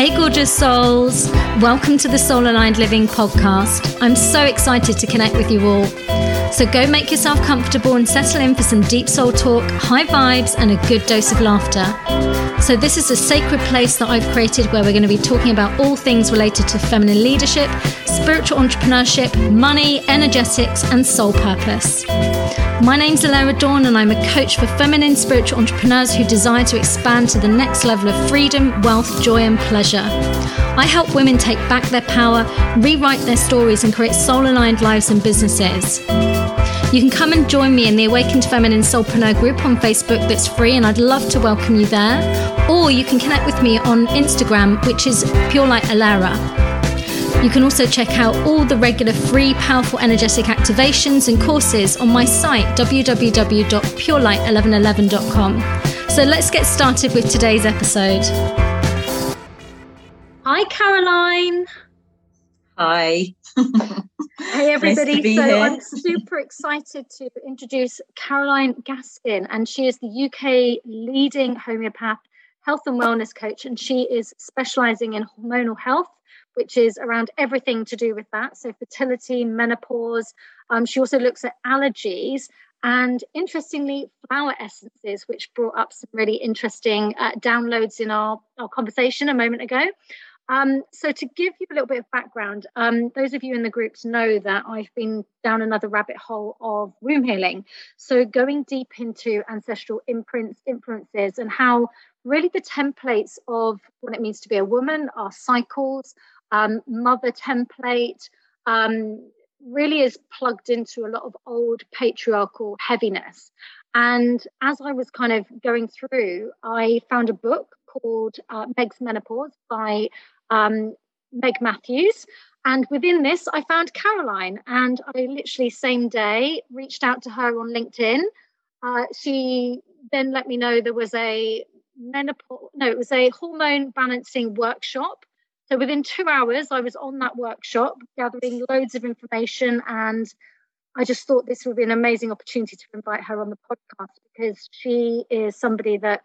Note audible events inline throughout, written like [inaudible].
Hey, gorgeous souls. Welcome to the Soul Aligned Living podcast. I'm so excited to connect with you all. So go make yourself comfortable and settle in for some deep soul talk, high vibes, and a good dose of laughter. So, this is a sacred place that I've created where we're going to be talking about all things related to feminine leadership, spiritual entrepreneurship, money, energetics, and soul purpose. My name's Alara Dawn, and I'm a coach for feminine spiritual entrepreneurs who desire to expand to the next level of freedom, wealth, joy, and pleasure. I help women take back their power, rewrite their stories, and create soul aligned lives and businesses. You can come and join me in the Awakened Feminine Soulpreneur group on Facebook that's free, and I'd love to welcome you there. Or you can connect with me on Instagram, which is Pure Light Alara. You can also check out all the regular free, powerful, energetic activations and courses on my site, www.purelight1111.com. So let's get started with today's episode. Hi, Caroline. Hi. hey, [laughs] everybody. Nice so here. I'm super excited to introduce Caroline Gaskin, and she is the UK leading homeopath health and wellness coach, and she is specializing in hormonal health. Which is around everything to do with that. So, fertility, menopause. Um, she also looks at allergies and interestingly, flower essences, which brought up some really interesting uh, downloads in our, our conversation a moment ago. Um, so, to give you a little bit of background, um, those of you in the groups know that I've been down another rabbit hole of womb healing. So, going deep into ancestral imprints, influences, and how really the templates of what it means to be a woman, our cycles, um, mother template, um, really is plugged into a lot of old patriarchal heaviness. And as I was kind of going through, I found a book called uh, Meg's Menopause by um, Meg Matthews. And within this, I found Caroline, and I literally same day reached out to her on LinkedIn. Uh, she then let me know there was a menopause, no, it was a hormone balancing workshop. So within two hours, I was on that workshop gathering loads of information, and I just thought this would be an amazing opportunity to invite her on the podcast because she is somebody that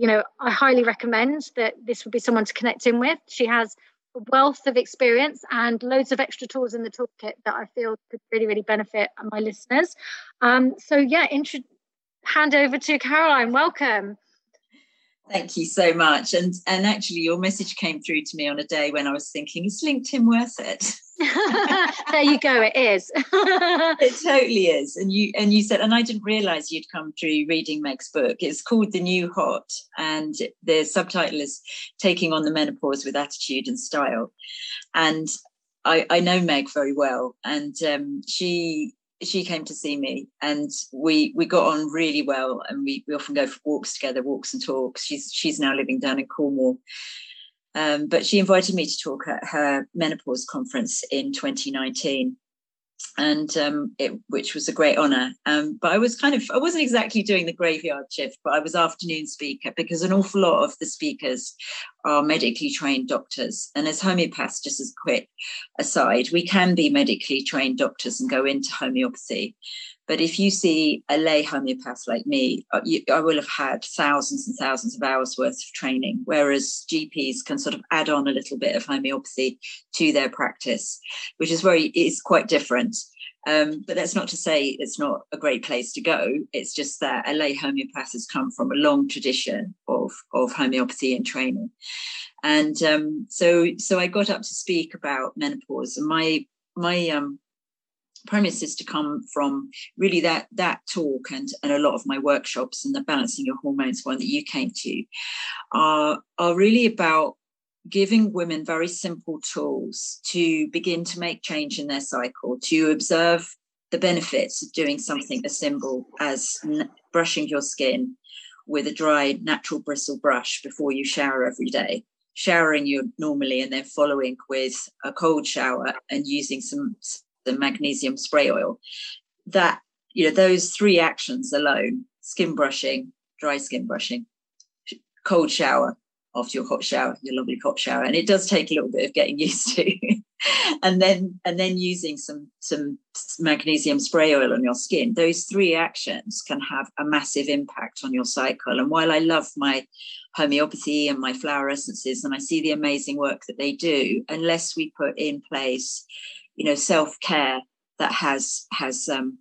you know, I highly recommend that this would be someone to connect in with. She has a wealth of experience and loads of extra tools in the toolkit that I feel could really, really benefit my listeners. Um, so, yeah, intro- hand over to Caroline. Welcome. Thank you so much. And and actually, your message came through to me on a day when I was thinking, is LinkedIn worth it? [laughs] there you go. It is. [laughs] it totally is. And you and you said, and I didn't realize you'd come through reading Meg's book. It's called The New Hot, and the subtitle is Taking on the Menopause with Attitude and Style. And I, I know Meg very well, and um, she she came to see me and we we got on really well and we, we often go for walks together walks and talks. She's she's now living down in cornwall. Um, but she invited me to talk at her menopause conference in 2019 and um, it, which was a great honor. Um, but I was kind of, I wasn't exactly doing the graveyard shift, but I was afternoon speaker because an awful lot of the speakers are medically trained doctors. And as homeopaths, just as a quick aside, we can be medically trained doctors and go into homeopathy. But if you see a lay homeopath like me, uh, I will have had thousands and thousands of hours worth of training, whereas GPs can sort of add on a little bit of homeopathy to their practice, which is very is quite different. Um, but that's not to say it's not a great place to go. It's just that a lay homeopath has come from a long tradition of, of homeopathy and training. And um, so so I got up to speak about menopause and my my um, premise is to come from really that that talk and and a lot of my workshops and the balancing your hormones one that you came to are are really about giving women very simple tools to begin to make change in their cycle to observe the benefits of doing something as simple as n- brushing your skin with a dry natural bristle brush before you shower every day showering you normally and then following with a cold shower and using some the magnesium spray oil, that, you know, those three actions alone, skin brushing, dry skin brushing, cold shower, after your hot shower, your lovely hot shower, and it does take a little bit of getting [laughs] used to. and then and then using some some magnesium spray oil on your skin. Those three actions can have a massive impact on your cycle. And while I love my homeopathy and my flower essences, and I see the amazing work that they do, unless we put in place, you know, self care that has has um,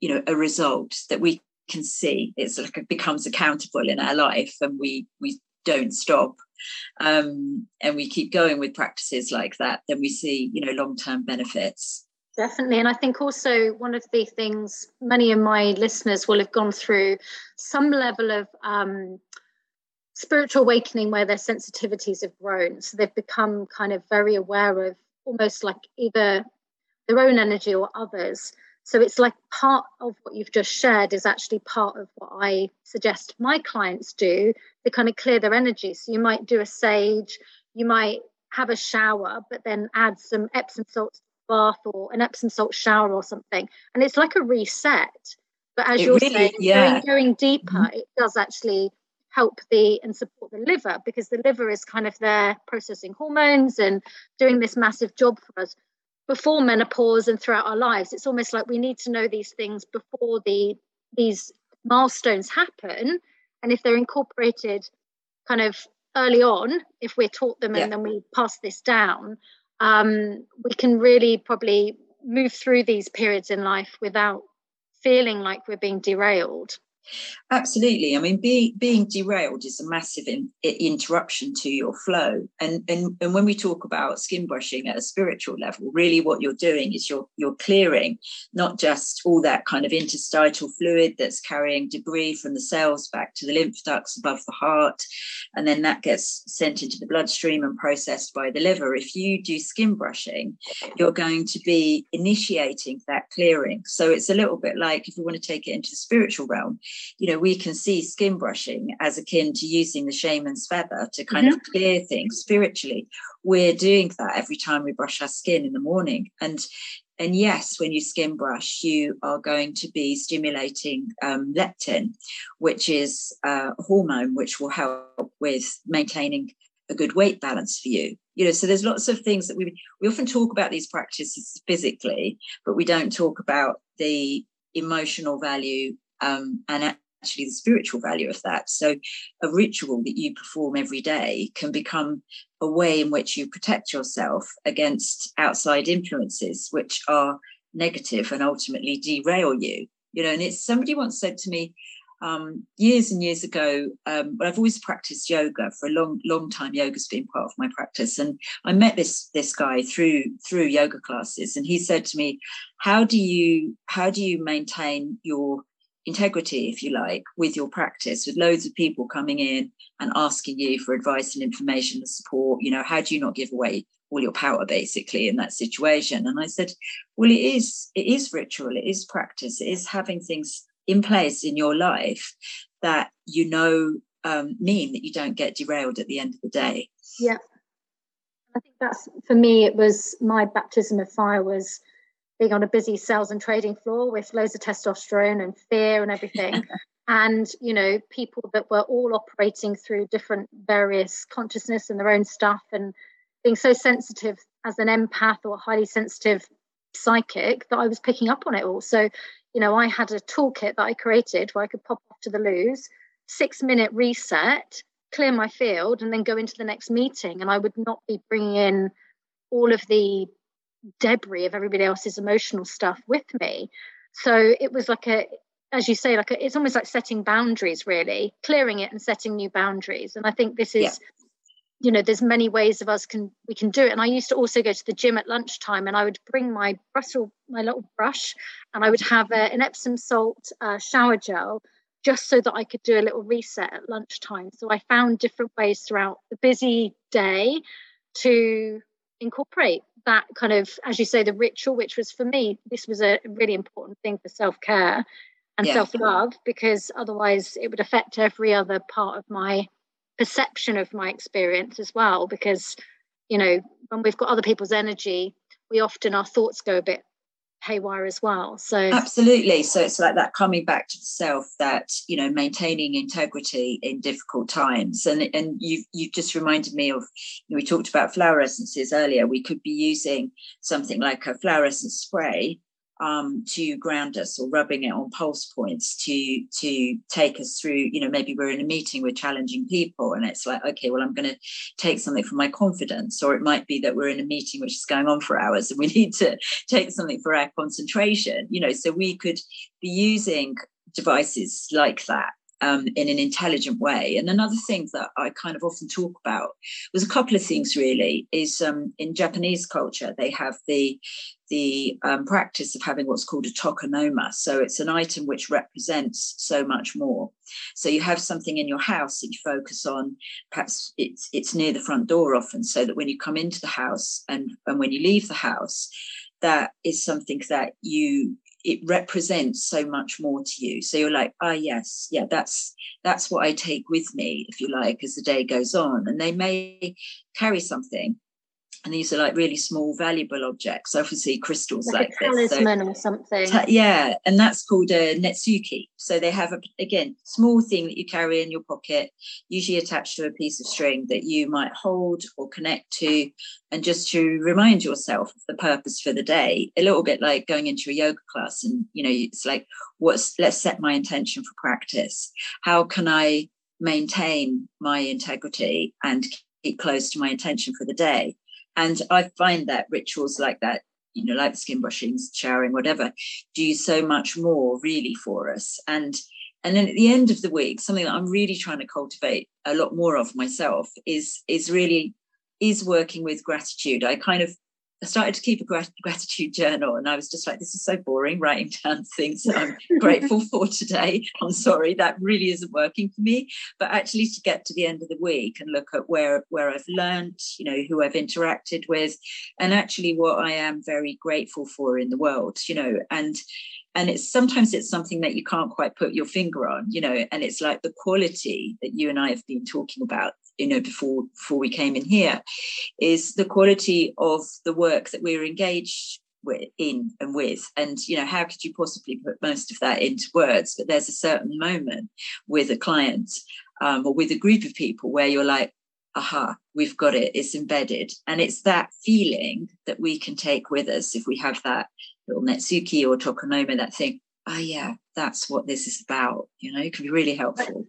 you know a result that we can see. It's like it becomes accountable in our life and we we don't stop um, and we keep going with practices like that then we see you know long-term benefits. Definitely and i think also one of the things many of my listeners will have gone through some level of um, spiritual awakening where their sensitivities have grown. So they've become kind of very aware of almost like either their own energy or others so it's like part of what you've just shared is actually part of what I suggest my clients do to kind of clear their energy. So you might do a sage, you might have a shower, but then add some Epsom salt bath or an Epsom salt shower or something. And it's like a reset. But as it you're really, saying, yeah. going, going deeper, mm-hmm. it does actually help the and support the liver because the liver is kind of there processing hormones and doing this massive job for us before menopause and throughout our lives. It's almost like we need to know these things before the these milestones happen. And if they're incorporated kind of early on if we're taught them yeah. and then we pass this down um, we can really probably move through these periods in life without feeling like we're being derailed Absolutely. I mean, being being derailed is a massive in, interruption to your flow. And, and and when we talk about skin brushing at a spiritual level, really what you're doing is you're you're clearing not just all that kind of interstitial fluid that's carrying debris from the cells back to the lymph ducts above the heart, and then that gets sent into the bloodstream and processed by the liver. If you do skin brushing, you're going to be initiating that clearing. So it's a little bit like if we want to take it into the spiritual realm you know, we can see skin brushing as akin to using the shaman's feather to kind mm-hmm. of clear things spiritually. We're doing that every time we brush our skin in the morning. And and yes, when you skin brush, you are going to be stimulating um, leptin, which is a hormone which will help with maintaining a good weight balance for you. You know, so there's lots of things that we we often talk about these practices physically, but we don't talk about the emotional value um, and actually the spiritual value of that. So, a ritual that you perform every day can become a way in which you protect yourself against outside influences, which are negative and ultimately derail you. You know, and it's somebody once said to me um, years and years ago. Um, I've always practiced yoga for a long, long time. Yoga's been part of my practice, and I met this this guy through through yoga classes, and he said to me, "How do you how do you maintain your integrity, if you like, with your practice, with loads of people coming in and asking you for advice and information and support. You know, how do you not give away all your power basically in that situation? And I said, well, it is, it is ritual, it is practice, it is having things in place in your life that you know um, mean that you don't get derailed at the end of the day. Yeah. I think that's for me, it was my baptism of fire was being on a busy sales and trading floor with loads of testosterone and fear and everything. [laughs] and, you know, people that were all operating through different various consciousness and their own stuff and being so sensitive as an empath or highly sensitive psychic that I was picking up on it all. So, you know, I had a toolkit that I created where I could pop off to the loos, six minute reset, clear my field, and then go into the next meeting. And I would not be bringing in all of the debris of everybody else's emotional stuff with me. So it was like a, as you say, like a, it's almost like setting boundaries, really, clearing it and setting new boundaries. And I think this is, yeah. you know, there's many ways of us can we can do it. And I used to also go to the gym at lunchtime, and I would bring my brush, my little brush, and I would have a, an Epsom salt uh, shower gel. Just so that I could do a little reset at lunchtime. So I found different ways throughout the busy day to incorporate that kind of, as you say, the ritual, which was for me, this was a really important thing for self care and yeah. self love, because otherwise it would affect every other part of my perception of my experience as well. Because, you know, when we've got other people's energy, we often, our thoughts go a bit haywire as well. So absolutely. So it's like that coming back to the self that you know maintaining integrity in difficult times. And and you've you've just reminded me of you know, we talked about flower essences earlier. We could be using something like a flower essence spray um, to ground us or rubbing it on pulse points to to take us through you know maybe we're in a meeting with challenging people and it's like okay well i'm going to take something for my confidence or it might be that we're in a meeting which is going on for hours and we [laughs] need to take something for our concentration you know so we could be using devices like that um, in an intelligent way. And another thing that I kind of often talk about was a couple of things really is um, in Japanese culture, they have the the um, practice of having what's called a tokonoma. So it's an item which represents so much more. So you have something in your house that you focus on. Perhaps it's it's near the front door often, so that when you come into the house and and when you leave the house, that is something that you it represents so much more to you so you're like ah oh, yes yeah that's that's what i take with me if you like as the day goes on and they may carry something and these are like really small valuable objects. Obviously crystals like, like a talisman so, or something. Ta- yeah and that's called a netsuke so they have a again small thing that you carry in your pocket usually attached to a piece of string that you might hold or connect to. And just to remind yourself of the purpose for the day a little bit like going into a yoga class and you know it's like what's let's set my intention for practice. How can i maintain my integrity and keep close to my intention for the day and I find that rituals like that, you know, like skin brushing, showering, whatever, do so much more really for us. And and then at the end of the week, something that I'm really trying to cultivate a lot more of myself is is really is working with gratitude. I kind of I started to keep a grat- gratitude journal, and I was just like, this is so boring, writing [laughs] down things that I'm [laughs] grateful for today. I'm sorry, that really isn't working for me. But actually, to get to the end of the week and look at where where I've learned, you know, who I've interacted with, and actually what I am very grateful for in the world, you know, and and it's sometimes it's something that you can't quite put your finger on you know and it's like the quality that you and i have been talking about you know before before we came in here is the quality of the work that we're engaged with, in and with. And you know how could you possibly put most of that into words? But there's a certain moment with a client um, or with a group of people where you're like aha we've got it it's embedded. And it's that feeling that we can take with us if we have that little netsuke or tokonoma that thing oh yeah that's what this is about you know it can be really helpful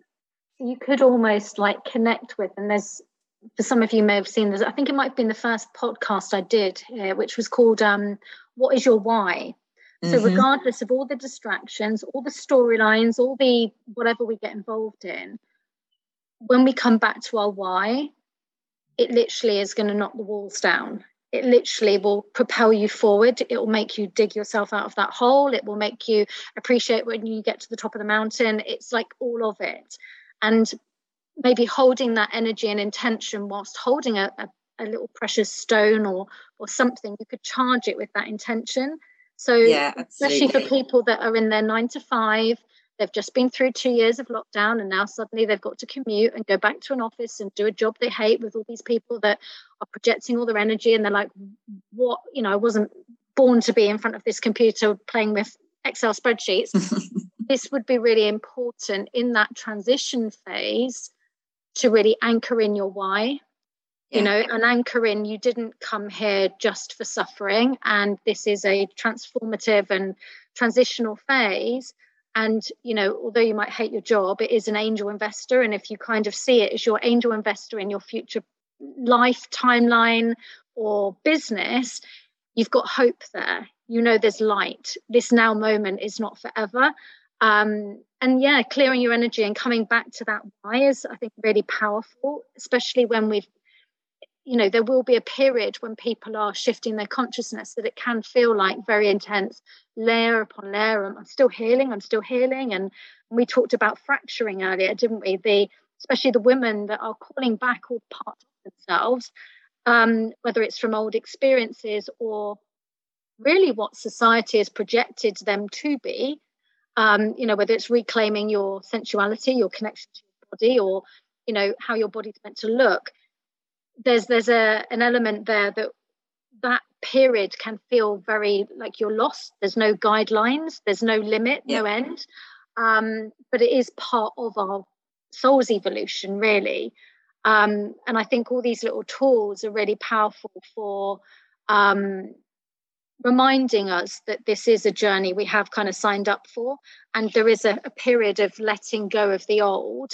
you could almost like connect with and there's for some of you may have seen this i think it might have been the first podcast i did here which was called um, what is your why so mm-hmm. regardless of all the distractions all the storylines all the whatever we get involved in when we come back to our why it literally is going to knock the walls down it literally will propel you forward. It will make you dig yourself out of that hole. It will make you appreciate when you get to the top of the mountain. It's like all of it and maybe holding that energy and intention whilst holding a, a, a, little precious stone or or something you could charge it with that intention. So yeah, especially for people that are in their nine to five they've just been through two years of lockdown and now suddenly they've got to commute and go back to an office and do a job they hate with all these people that are projecting all their energy and they're like what? You know i wasn't born to be in front of this computer playing with excel spreadsheets [laughs] this would be really important in that transition phase to really anchor in your why you know and anchor in you didn't come here just for suffering and this is a transformative and transitional phase. And you know although you might hate your job it is an angel investor and if you kind of see it as your angel investor in your future life timeline or business you've got hope there. You know there's light. This now moment is not forever um, and yeah clearing your energy and coming back to that why is i think really powerful especially when we've you know there will be a period when people are shifting their consciousness that it can feel like very intense layer upon layer i'm still healing i'm still healing. And we talked about fracturing earlier didn't we? The especially the women that are calling back all parts of themselves um, whether it's from old experiences or really what society has projected them to be um, you know, whether it's reclaiming your sensuality, your connection to your body, or you know how your body's meant to look. There's there's a an element there that that period can feel very like you're lost. There's no guidelines, there's no limit, yeah. no end. Um, but it is part of our soul's evolution, really. Um, and I think all these little tools are really powerful for um, reminding us that this is a journey we have kind of signed up for, and there is a, a period of letting go of the old.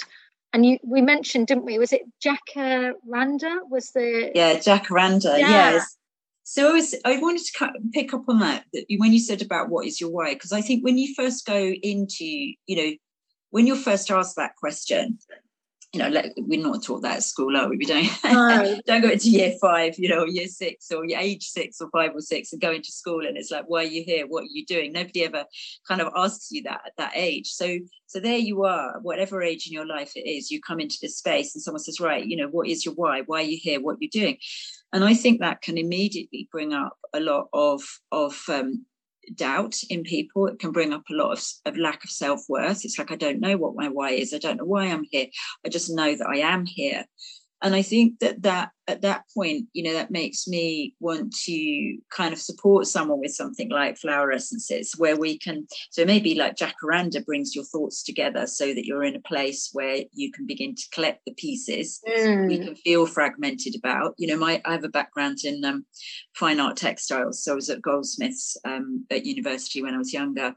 And you, we mentioned, didn't we? Was it Jacaranda? Was the yeah Jacaranda? Yeah. Yes. So I was I wanted to pick up on that, that when you said about what is your why, because I think when you first go into you know when you're first asked that question, you know, let, we're not taught that at school, are we? We don't no. [laughs] don't go into year five, you know, year six or age six or five or six and go into school and it's like, why are you here? What are you doing? Nobody ever kind of asks you that at that age. So so there you are, whatever age in your life it is, you come into this space and someone says, right, you know, what is your why? Why are you here? What are you doing? And I think that can immediately bring up a lot of of um, doubt in people. It can bring up a lot of, of lack of self worth. It's like, I don't know what my why is. I don't know why I'm here. I just know that I am here and i think that that at that point you know that makes me want to kind of support someone with something like flower essences where we can so maybe like jacaranda brings your thoughts together so that you're in a place where you can begin to collect the pieces mm. you can feel fragmented about. You know my i have a background in um, fine art textiles. So i was at goldsmiths um, at university when i was younger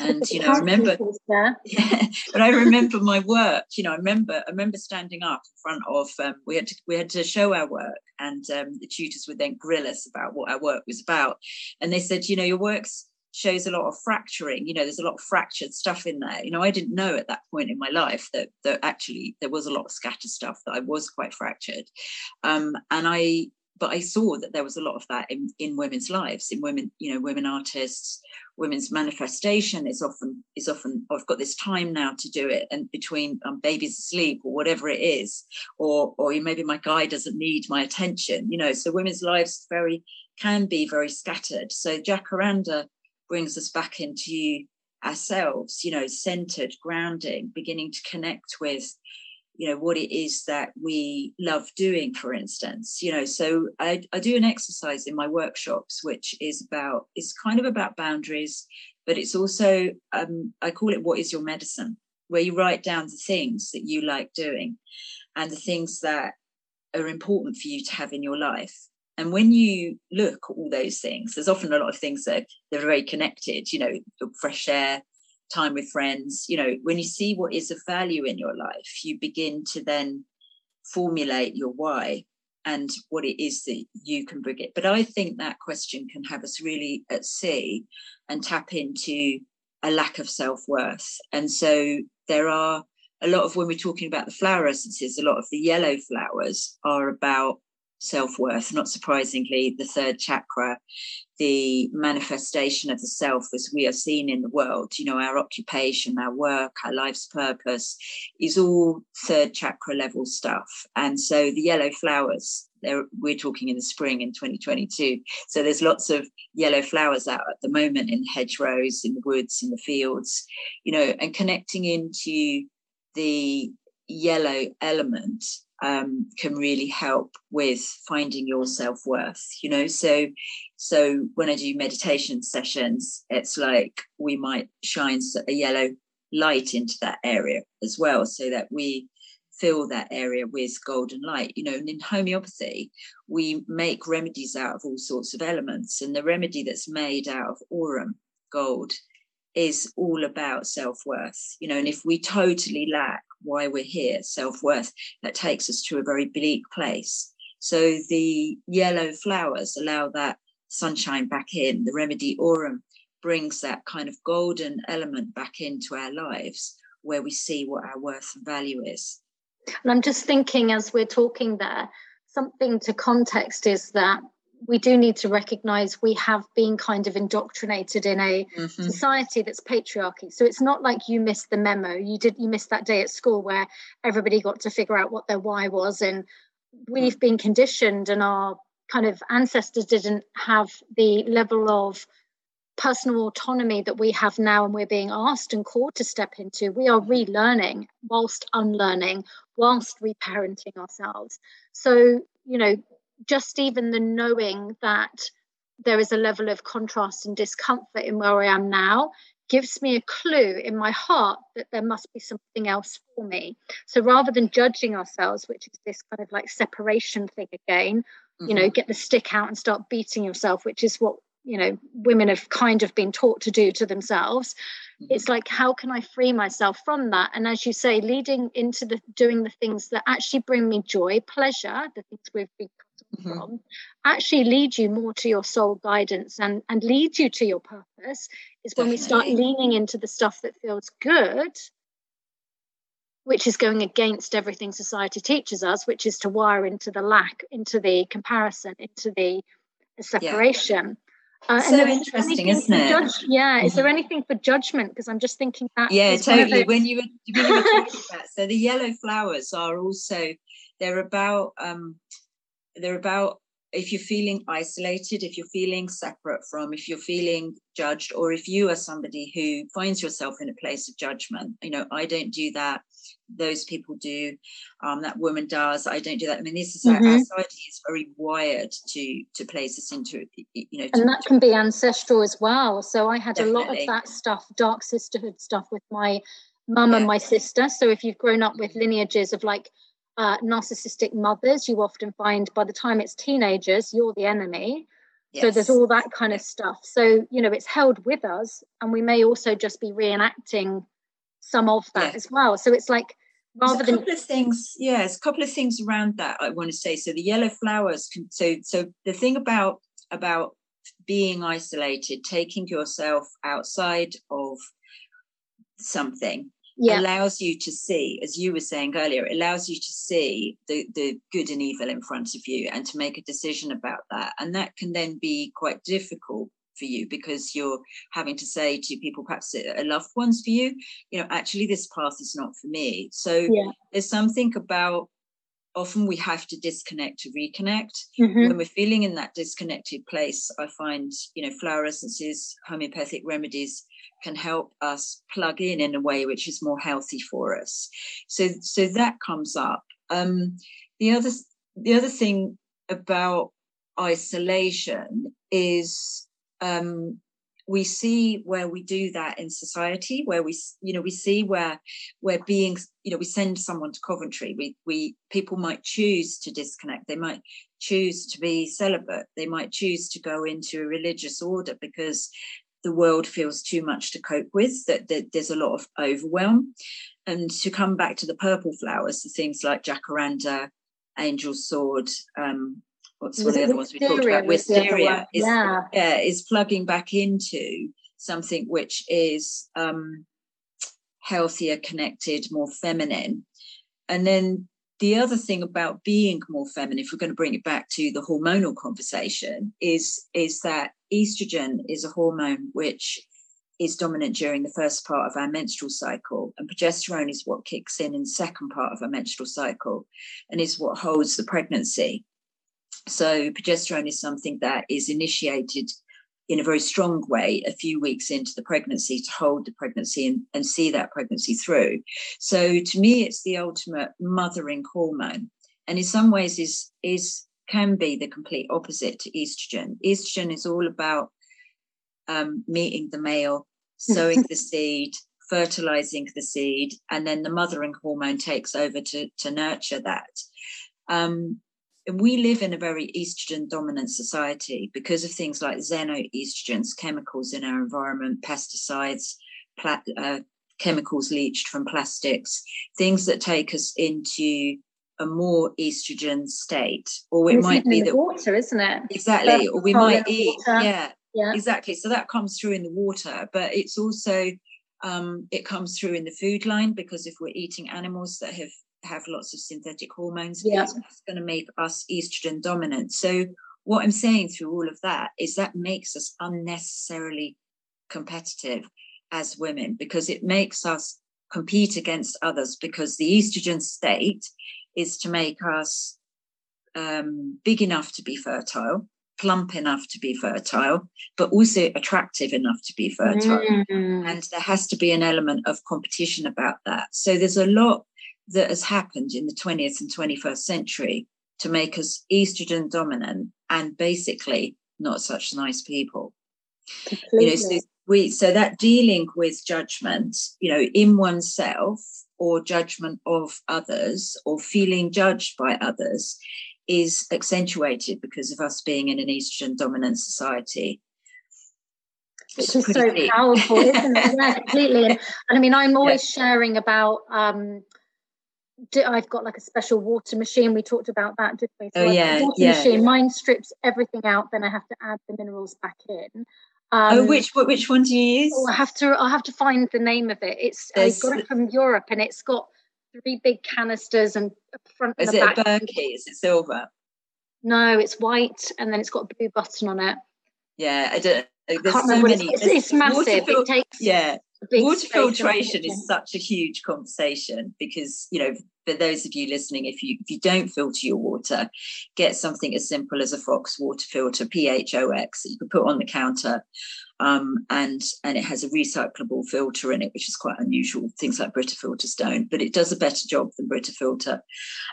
and you know I remember yeah, [laughs] but I remember my work you know I remember I remember standing up in front of um, we had to we had to show our work and um, the tutors would then grill us about what our work was about. And they said you know your works shows a lot of fracturing you know there's a lot of fractured stuff in there. You know I didn't know at that point in my life that that actually there was a lot of scattered stuff that I was quite fractured. Um, and I but I saw that there was a lot of that in, in women's lives, in women, you know, women artists, women's manifestation is often is often I've got this time now to do it, and between um, babies asleep or whatever it is, or or maybe my guy doesn't need my attention, you know. So women's lives very can be very scattered. So Jacaranda brings us back into ourselves, you know, centered, grounding, beginning to connect with you know what it is that we love doing for instance you know so I, I do an exercise in my workshops which is about it's kind of about boundaries but it's also um, i call it what is your medicine where you write down the things that you like doing and the things that are important for you to have in your life. And when you look at all those things there's often a lot of things that they're very connected you know fresh air time with friends you know when you see what is of value in your life you begin to then formulate your why and what it is that you can bring it. But i think that question can have us really at sea and tap into a lack of self-worth. And so there are a lot of when we're talking about the flower essences a lot of the yellow flowers are about self-worth. Not surprisingly the third chakra the manifestation of the self as we are seen in the world you know our occupation our work our life's purpose is all third chakra level stuff. And so the yellow flowers we're talking in the spring in 2022 so there's lots of yellow flowers out at the moment in hedgerows in the woods in the fields you know and connecting into the yellow element um, can really help with finding your self-worth you know? So so when i do meditation sessions it's like we might shine a yellow light into that area as well so that we fill that area with golden light you know? And in homeopathy we make remedies out of all sorts of elements and the remedy that's made out of aurum gold is all about self-worth you know? And if we totally lack why we're here, self worth, that takes us to a very bleak place. So the yellow flowers allow that sunshine back in. The remedy aurum brings that kind of golden element back into our lives where we see what our worth and value is. And I'm just thinking as we're talking there, something to context is that we do need to recognize we have been kind of indoctrinated in a mm-hmm. society that's patriarchy. So it's not like you missed the memo. You did you missed that day at school where everybody got to figure out what their why was and we've been conditioned and our kind of ancestors didn't have the level of personal autonomy that we have now and we're being asked and called to step into. We are relearning whilst unlearning whilst reparenting ourselves. So you know just even the knowing that there is a level of contrast and discomfort in where I am now gives me a clue in my heart that there must be something else for me. So rather than judging ourselves, which is this kind of like separation thing again, mm-hmm. you know, mm-hmm. get the stick out and start beating yourself, which is what, you know, women have kind of been taught to do to themselves. Mm-hmm. It's like, how can I free myself from that? And as you say, leading into the doing the things that actually bring me joy, pleasure, the things we've been mm-hmm. from actually lead you more to your soul guidance and and lead you to your purpose is when we start leaning into the stuff that feels good which is going against everything society teaches us which is to wire into the lack into the comparison into the, the separation yeah. uh, so interesting, isn't it? Judge, yeah. Mm-hmm. Is there mm-hmm. anything for judgment? Because I'm just thinking that. Yeah, totally. When you were, when you were talking about, so the yellow flowers are also they're about um, they're about if you're feeling isolated, if you're feeling separate from, if you're feeling judged, or if you are somebody who finds yourself in a place of judgment, you know, I don't do that. Those people do. Um, that woman does. I don't do that. I mean, this is mm-hmm. our, society is very wired to to place us into, you know, and that can be ancestral as well. So I had Definitely. a lot of that stuff, dark sisterhood stuff, with my mum yeah. and my sister. So if you've grown up with lineages of like uh, narcissistic mothers, you often find by the time it's teenagers, you're the enemy. Yes. So there's all that kind of stuff. So, you know, it's held with us, and we may also just be reenacting some of that as well. So it's like rather than a couple of things, yes, a couple of things around that I want to say. So the yellow flowers can so so the thing about about being isolated, taking yourself outside of something yeah. allows you to see, as you were saying earlier, it allows you to see the, the good and evil in front of you and to make a decision about that. And that can then be quite difficult for you because you're having to say to people, perhaps a loved ones for you, you know, actually, this path is not for me. So yeah. there's something about often we have to disconnect to reconnect. Mm-hmm. When we're feeling in that disconnected place, I find, you know, flower essences, homeopathic remedies can help us plug in in a way which is more healthy for us. So, so that comes up. Um, the other, the other thing about isolation is um, we see where we do that in society where we you know we see where where being you know we send someone to coventry. We we people might choose to disconnect. They might choose to be celibate. They might choose to go into a religious order because the world feels too much to cope with that, that there's a lot of overwhelm. And to come back to the purple flowers the things like jacaranda angel sword um, what's one of the other ones we talked about? Wisteria is, yeah. yeah. is plugging back into something which is um, healthier, connected, more feminine. And then the other thing about being more feminine, if we're going to bring it back to the hormonal conversation, is, is that estrogen is a hormone which is dominant during the first part of our menstrual cycle, and progesterone is what kicks in in the second part of our menstrual cycle and is what holds the pregnancy. So progesterone is something that is initiated in a very strong way a few weeks into the pregnancy to hold the pregnancy and, and see that pregnancy through. So to me, it's the ultimate mothering hormone. And in some ways is is can be the complete opposite to estrogen. Estrogen is all about um, meeting the male, [laughs] sowing the seed, fertilizing the seed, and then the mothering hormone takes over to, to nurture that. Um, we live in a very estrogen dominant society because of things like xenoestrogens, chemicals in our environment, pesticides, pla- uh, chemicals leached from plastics, things that take us into a more estrogen state. Or it it's might be the water, isn't it? Exactly. or we might eat. Yeah, yeah. Exactly. So that comes through in the water, but it's also um, it comes through in the food line because if we're eating animals that have have lots of synthetic hormones. Yeah. It's going to make us estrogen dominant. So what I'm saying through all of that is that makes us unnecessarily competitive as women because it makes us compete against others because the estrogen state is to make us um, big enough to be fertile plump enough to be fertile, but also attractive enough to be fertile. Mm. And there has to be an element of competition about that. So there's a lot that has happened in the 20th and 21st century to make us estrogen dominant and basically not such nice people. Completely. You know, so we so that dealing with judgment, you know, in oneself or judgment of others or feeling judged by others is accentuated because of us being in an estrogen dominant society. Which is so deep. powerful, isn't it? [laughs] Yeah, completely. And, and, I mean, I'm always yeah. sharing about. Um, I've got like a special water machine. We talked about that, didn't we? So oh yeah, water yeah. Machine. Mine strips everything out. Then I have to add the minerals back in. Um, oh, which which one do you use? Oh, I have to. I have to find the name of it. It's I got it from Europe, and it's got three big canisters and front. Is and it back. a Berkey? Is it silver? No, it's white, and then it's got a blue button on it. Yeah, I don't. There's so many. It's, it's, massive. Fil- it takes yeah. Water filtration is such a huge conversation because you know for those of you listening, if you if you don't filter your water, get something as simple as a Fox water filter, PHOX, that you can put on the counter um, and and it has a recyclable filter in it, which is quite unusual. Things like Brita filters don't, but it does a better job than Brita filter.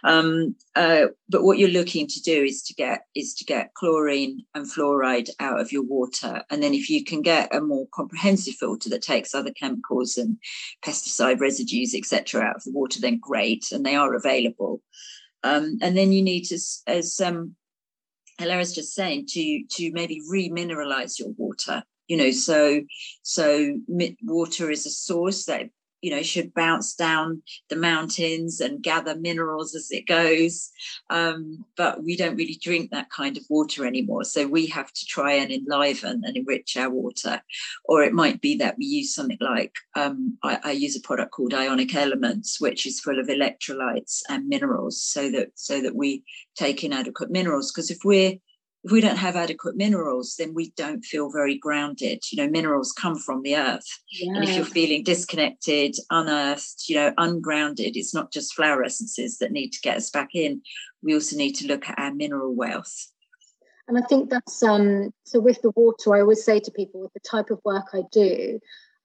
Um, uh, but what you're looking to do is to get is to get chlorine and fluoride out of your water, and then if you can get a more comprehensive filter that takes other chemicals and pesticide residues, etc., out of the water, then great, and they are available. Um, and then you need to, as um, Alara's just saying, to to maybe remineralize your water you know so so water is a source that you know should bounce down the mountains and gather minerals as it goes. Um, but we don't really drink that kind of water anymore. So we have to try and enliven and enrich our water. Or it might be that we use something like um, I, I, use a product called ionic elements which is full of electrolytes and minerals so that so that we take in adequate minerals. Because if we're if we don't have adequate minerals, then we don't feel very grounded. You know, minerals come from the earth. Yeah. And if you're feeling disconnected, unearthed, you know, ungrounded, it's not just flower essences that need to get us back in. We also need to look at our mineral wealth. And I think that's um so with the water, I always say to people with the type of work I do,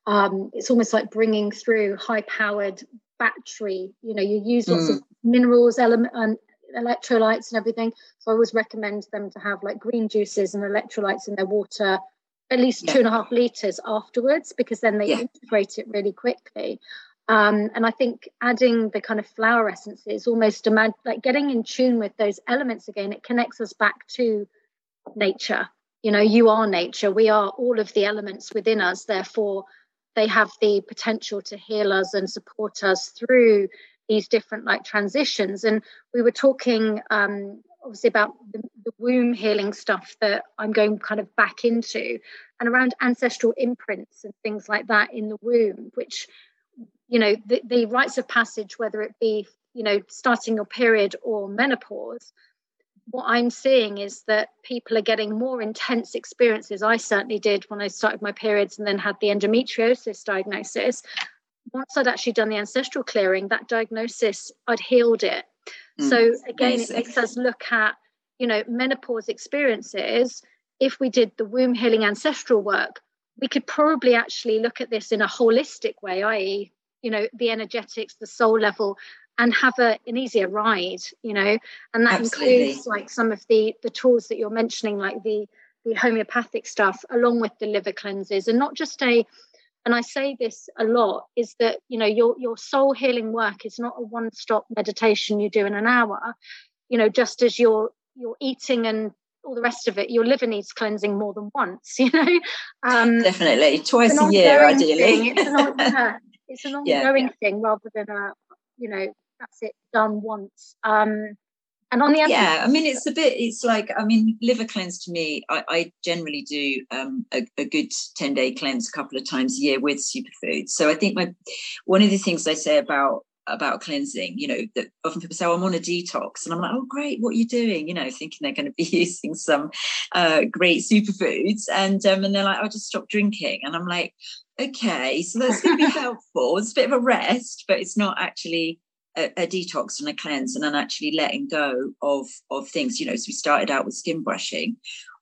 um, it's almost like bringing through high powered battery. You know, you use lots mm. of minerals, element, and electrolytes and everything. So I always recommend them to have like green juices and electrolytes in their water at least yeah. two and a half liters afterwards because then they yeah. integrate it really quickly. Um, and I think adding the kind of flower essences, almost imag- like getting in tune with those elements again, it connects us back to nature. You know, you are nature. We are all of the elements within us. Therefore, they have the potential to heal us and support us through these different like transitions. And we were talking um, obviously about the, the, womb healing stuff that I'm going kind of back into, and around ancestral imprints and things like that in the womb, which you know the, the rites of passage, whether it be you know starting your period or menopause. What I'm seeing is that people are getting more intense experiences. I certainly did when I started my periods and then had the endometriosis diagnosis once I'd actually done the ancestral clearing, that diagnosis, I'd healed it. Mm, so again, it makes us look at, you know, menopause experiences. If we did the womb healing ancestral work, we could probably actually look at this in a holistic way, i.e., you know, the energetics, the soul level, and have a, an easier ride, you know, and that Absolutely. includes like some of the the tools that you're mentioning, like the the homeopathic stuff, along with the liver cleanses, and not just a and i say this a lot is that you know your your soul healing work is not a one stop meditation you do in an hour. You know just as you're you're eating and all the rest of it your liver needs cleansing more than once [laughs] you know? Um, definitely twice a year ideally. [laughs] it's an, yeah, it's an ongoing yeah. thing rather than a you know that's it done once. Um and on the other yeah, I mean, it's a bit, it's like, I mean, liver cleanse to me, I, I generally do um, a, a, good 10 day cleanse a couple of times a year with superfoods. So I think my, one of the things I say about, about cleansing, you know, that often people say, oh, I'm on a detox. And I'm like, oh, great, what are you doing? You know, thinking they're going to be [laughs] using some uh, great superfoods. And, um, and they're like, I'll just stop drinking. And I'm like, okay, so that's going to be [laughs] helpful. It's a bit of a rest, but it's not actually a, a, detox and a cleanse and then actually letting go of of things you know so we started out with skin brushing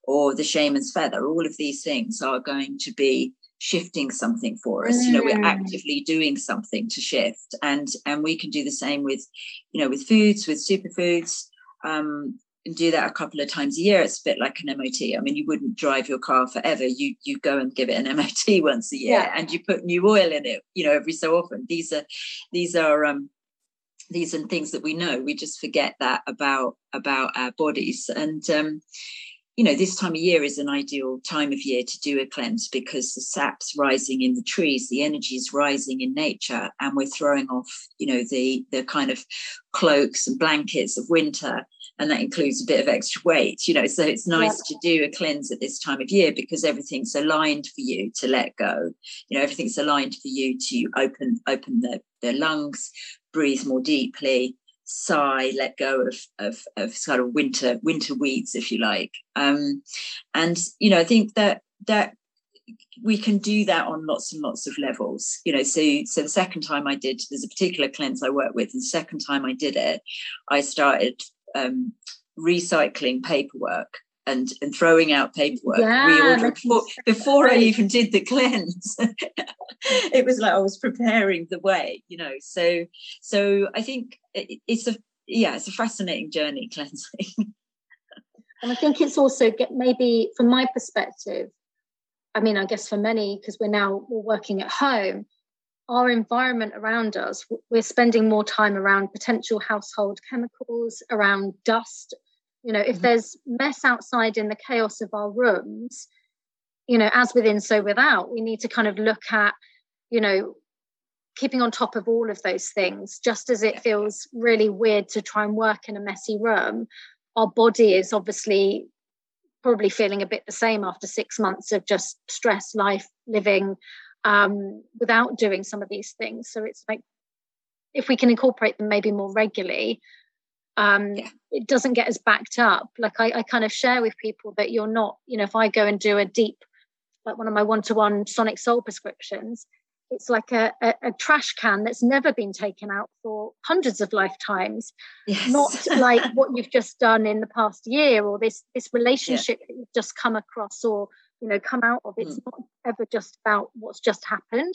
or the shaman's feather all of these things are going to be shifting something for us mm. you know we're mm. actively doing something to shift and and we can do the same with you know with foods with superfoods um and do that a couple of times a year, it's a bit like an MOT. I mean, you wouldn't drive your car forever. You you go and give it an MOT [laughs] once a year, yeah. and you put new oil in it, you know, every so often. These are these are um, these are things that we know. We just forget that about about our bodies, and um, you know, this time of year is an ideal time of year to do a cleanse because the sap's rising in the trees, the energy is rising in nature, and we're throwing off, you know, the the kind of cloaks and blankets of winter and that includes a bit of extra weight you know so it's nice yeah. to do a cleanse at this time of year because everything's aligned for you to let go you know everything's aligned for you to open open the, the lungs breathe more deeply sigh let go of of, of sort of winter winter weeds if you like. Um and you know i think that that we can do that on lots and lots of levels you know. So so the second time i did there's a particular cleanse i work with and the second time i did it i started um, recycling paperwork and, and throwing out paperwork yeah, before, before I even did the cleanse. [laughs] it was like I was preparing the way, you know. So so I think it, it's a yeah, it's a fascinating journey [laughs] cleansing. and I think it's also get maybe from my perspective, I mean, I guess for many, because we're now we're working at home, our environment around us, we're spending more time around potential household chemicals, around dust. You know, if mm-hmm. there's mess outside in the chaos of our rooms, you know, as within, so without, we need to kind of look at, you know, keeping on top of all of those things. Just as it feels really weird to try and work in a messy room, our body is obviously probably feeling a bit the same after six months of just stress, life, living um, without doing some of these things. So it's like if we can incorporate them maybe more regularly, um, yeah. it doesn't get as backed up. Like I, I kind of share with people that you're not, you know, if I go and do a deep, like one of my one-to-one sonic soul prescriptions, it's like a, a, a, trash can that's never been taken out for hundreds of lifetimes yes. not [laughs] like what you've just done in the past year or this this relationship yeah. that you've just come across or you know come out of it's mm. not ever just about what's just happened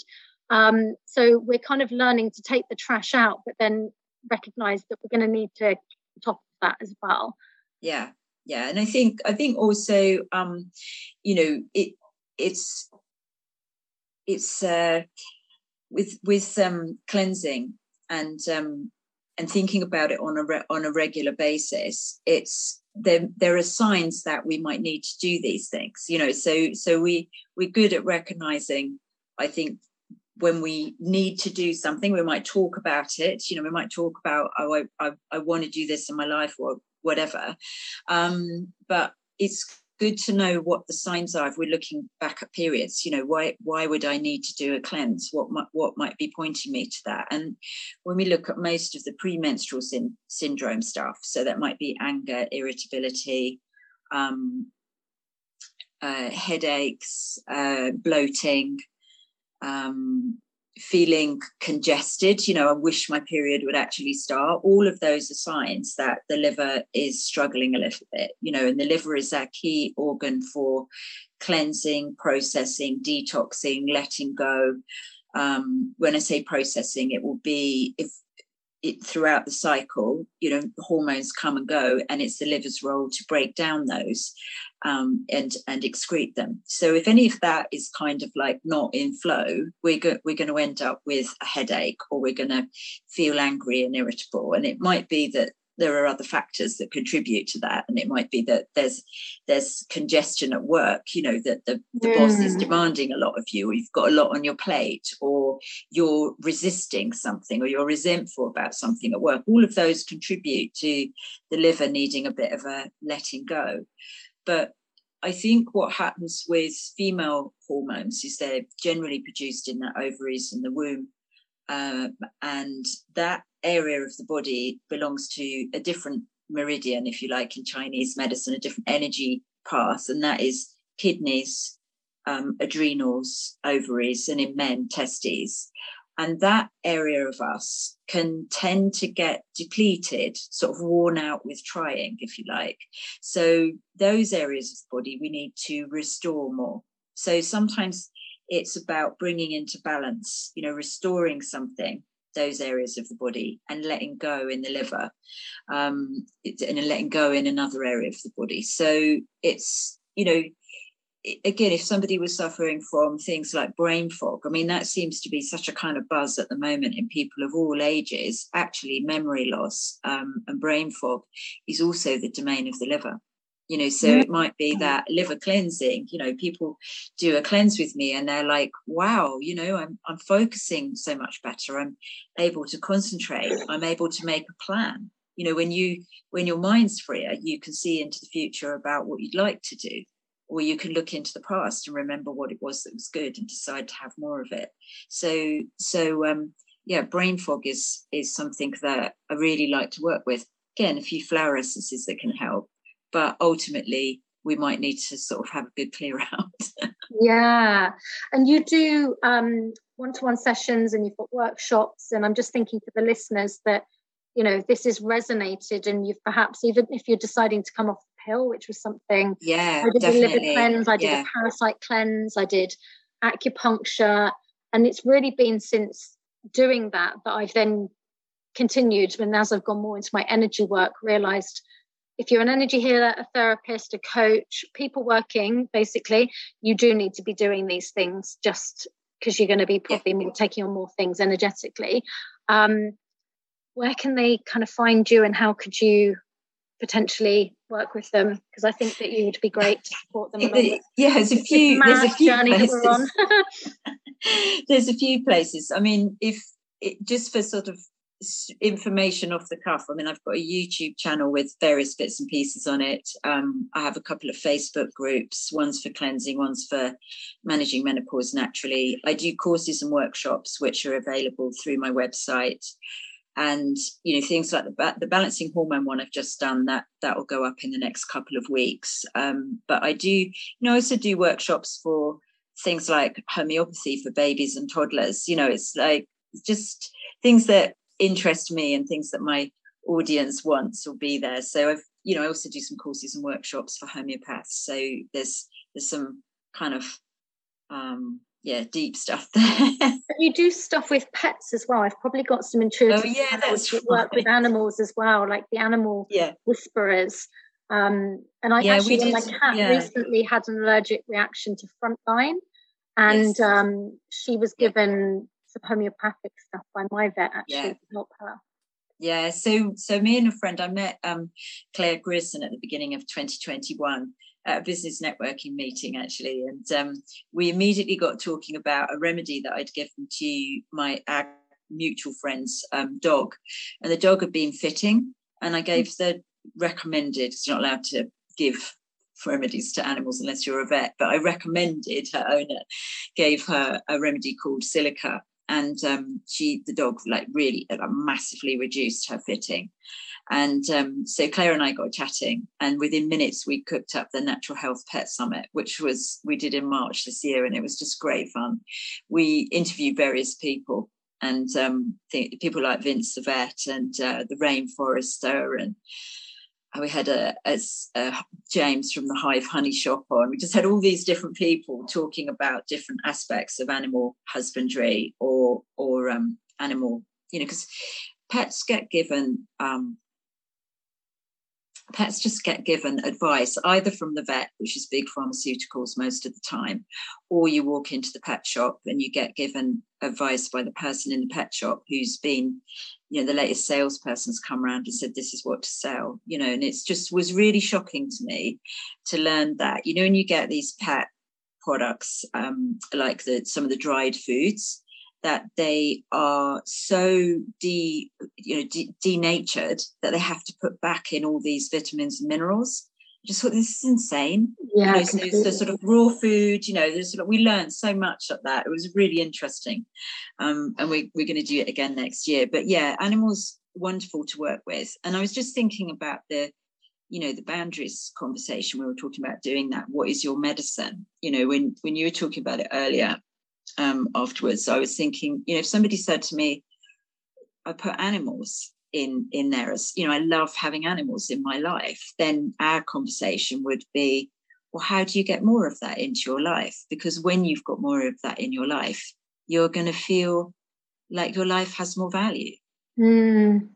um, so we're kind of learning to take the trash out but then recognize that we're going to need to top that as well. Yeah yeah and i think i think also um you know it it's it's uh with with um cleansing and um and thinking about it on a re- on a regular basis it's there there are signs that we might need to do these things you know so so we we're good at recognizing i think when we need to do something we might talk about it you know we might talk about oh i i, I want to do this in my life or whatever. Um but it's good to know what the signs are if we're looking back at periods. You know why why would i need to do a cleanse? What might what might be pointing me to that? And when we look at most of the premenstrual syn- syndrome stuff so that might be anger irritability um, uh, headaches uh, bloating um, feeling congested, you know, I wish my period would actually start. All of those are signs that the liver is struggling a little bit, you know, and the liver is our key organ for cleansing, processing, detoxing, letting go. Um, when I say processing, it will be if it, throughout the cycle, you know, hormones come and go, and it's the liver's role to break down those um, and and excrete them. So if any of that is kind of like not in flow, we're go- we're going to end up with a headache, or we're going to feel angry and irritable, and it might be that there are other factors that contribute to that and it might be that there's there's congestion at work you know that the, the mm. boss is mm. demanding a lot of you or you've got a lot on your plate or you're resisting something or you're resentful about something at work all of those contribute to the liver needing a bit of a letting go but I think what happens with female hormones is they're generally produced in the ovaries and the womb. Um, and that area of the body belongs to a different meridian, if you like, in Chinese medicine, a different energy path, and that is kidneys, um, adrenals, ovaries, and in men, testes. And that area of us can tend to get depleted, sort of worn out with trying, if you like. So, those areas of the body we need to restore more. So, sometimes it's about bringing into balance, you know, restoring something those areas of the body and letting go in the liver um, and letting go in another area of the body. So it's, you know, again, if somebody was suffering from things like brain fog, I mean, that seems to be such a kind of buzz at the moment in people of all ages. Actually, memory loss um, and brain fog is also the domain of the liver. You know, so it might be that liver cleansing. You know, people do a cleanse with me, and they're like, "Wow, you know, I'm I'm focusing so much better. I'm able to concentrate. I'm able to make a plan." You know, when you when your mind's freer, you can see into the future about what you'd like to do or you can look into the past and remember what it was that was good and decide to have more of it so so um yeah brain fog is is something that i really like to work with again a few flower essences that can help but ultimately we might need to sort of have a good clear [laughs] out yeah and you do um one-to-one sessions and you've got workshops and i'm just thinking for the listeners that you know this has resonated and you've perhaps even if you're deciding to come off the pill, which was something. Yeah, I did definitely. a liver cleanse. I did yeah. a parasite cleanse. I did acupuncture, and it's really been since doing that that I've then continued. And as I've gone more into my energy work, realised if you're an energy healer, a therapist, a coach, people working, basically, you do need to be doing these things just because you're going to be probably more taking on more things energetically. Um, where can they kind of find you and how could you potentially work with them because I think that you would be great to support them. yeah, there's a few. There's a few places. [laughs] there's a few places. I mean, if it, just for sort of information off the cuff, I mean, I've got a YouTube channel with various bits and pieces on it. Um, I have a couple of Facebook groups. One's for cleansing, one's for managing menopause naturally. I do courses and workshops which are available through my website and you know things like the, the balancing hormone one i've just done that that will go up in the next couple of weeks um, but i do you know also do workshops for things like homeopathy for babies and toddlers you know it's like just things that interest me and things that my audience wants will be there so i've you know i also do some courses and workshops for homeopaths so there's there's some kind of um yeah, deep stuff [laughs] there. you do stuff with pets as well. I've probably got some intuitive oh, yeah, that's right. work with animals as well, like the animal yeah. whisperers. Um, and I yeah, actually, did, my cat yeah. recently had an allergic reaction to frontline, and yes. um, she was given some homeopathic stuff by my vet actually yeah. to help her. Yeah, so so me and a friend, I met um, Claire Grierson at the beginning of 2021, at a business networking meeting actually, and um, we immediately got talking about a remedy that I'd given to my our mutual friend's um, dog, and the dog had been fitting, and I gave the recommended. It's not allowed to give remedies to animals unless you're a vet, but I recommended her owner gave her a remedy called silica, and um, she the dog like really uh, massively reduced her fitting and um, so Claire and I got chatting, and within minutes we cooked up the Natural Health Pet Summit, which was we did in March this year, and it was just great fun. We interviewed various people, and um, people like Vince the vet and uh, the rainforester, and we had a, a, a, James from the Hive Honey Shop on. We just had all these different people talking about different aspects of animal husbandry or or um, animal, you know, because pets get given um, pets just get given advice either from the vet, which is big pharmaceuticals most of the time, or you walk into the pet shop and you get given advice by the person in the pet shop who's been, you know, the latest salesperson's come around and said, this is what to sell, you know, and it's just was really shocking to me to learn that, you know, when you get these pet products um, like the some of the dried foods that they are so de you know de- denatured that they have to put back in all these vitamins and minerals. I just thought this is insane. Yeah, you know, so the sort of raw food. You know, there's sort of, we learned so much at that. It was really interesting, um, and we, we're going to do it again next year. But yeah, animals wonderful to work with. And I was just thinking about the you know the boundaries conversation we were talking about doing that what is your medicine you know when when you were talking about it earlier um, afterwards. I was thinking, you know, if somebody said to me, I put animals in in there as you know, I love having animals in my life, then our conversation would be, well, how do you get more of that into your life? Because when you've got more of that in your life, you're going to feel like your life has more value. Mm.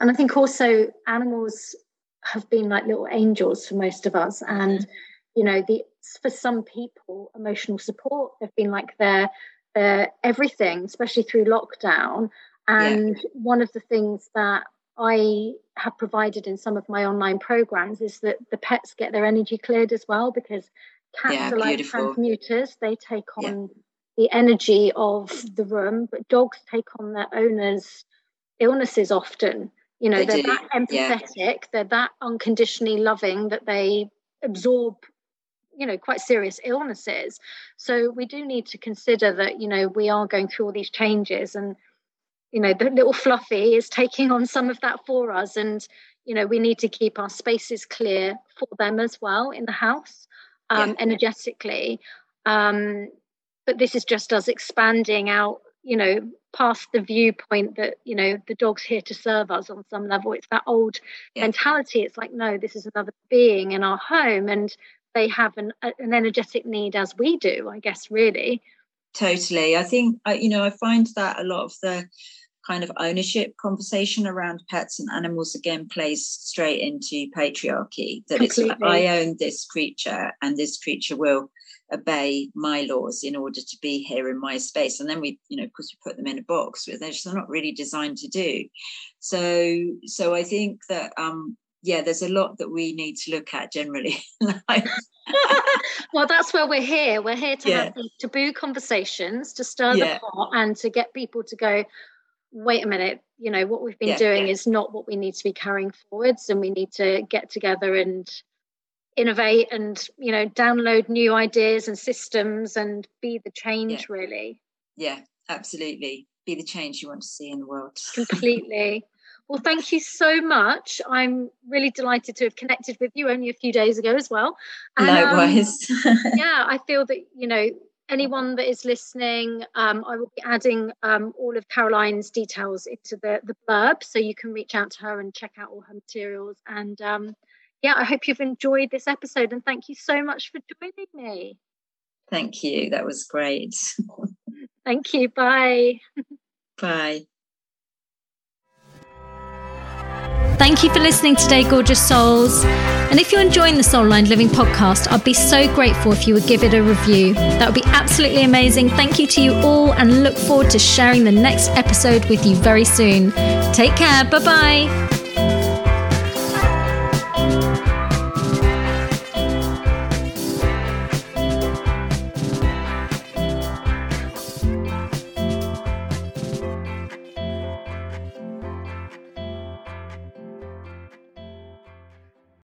And I think also animals have been like little angels for most of us. And, you know, the for some people, emotional support have been like their their everything, especially through lockdown. And yeah. one of the things that I have provided in some of my online programs is that the pets get their energy cleared as well because cats yeah, are like transmuters. They take on yeah. the energy of the room, but dogs take on their owner's illnesses often. You know, they are that empathetic, yeah. they're that unconditionally loving that they absorb you know quite serious illnesses. So we do need to consider that you know we are going through all these changes and you know the little fluffy is taking on some of that for us. And you know we need to keep our spaces clear for them as well in the house um, yeah. energetically. Um, but this is just us expanding out you know past the viewpoint that you know the dog's here to serve us on some level. It's that old yeah. mentality. It's like no this is another being in our home. And they have an, an energetic need as we do i guess really. Totally. I think you know i find that a lot of the kind of ownership conversation around pets and animals again plays straight into patriarchy that Completely. it's i own this creature and this creature will obey my laws in order to be here in my space. And then we you know of course we put them in a box which they're just not really designed to do. So so i think that um yeah there's a lot that we need to look at generally [laughs] [laughs] well that's where we're here. We're here to yeah. have these taboo conversations to stir yeah. the pot and to get people to go wait a minute you know what we've been yeah, doing is not what we need to be carrying forwards and we need to get together and innovate and you know download new ideas and systems and be the change really. Yeah absolutely. Be the change you want to see in the world. [laughs] Completely well thank you so much i'm really delighted to have connected with you only a few days ago as well and, um, likewise um, [laughs] yeah i feel that you know anyone that is listening um, i will be adding um, all of caroline's details into the, the blurb so you can reach out to her and check out all her materials and um, yeah, I hope you've enjoyed this episode and thank you so much for joining me. Thank you. That was great. [laughs] thank you. Bye. Bye. Thank you for listening today, gorgeous souls. And if you're enjoying the Soul Aligned Living podcast, I'd be so grateful if you would give it a review. That would be absolutely amazing. Thank you to you all and look forward to sharing the next episode with you very soon. Take care. Bye bye.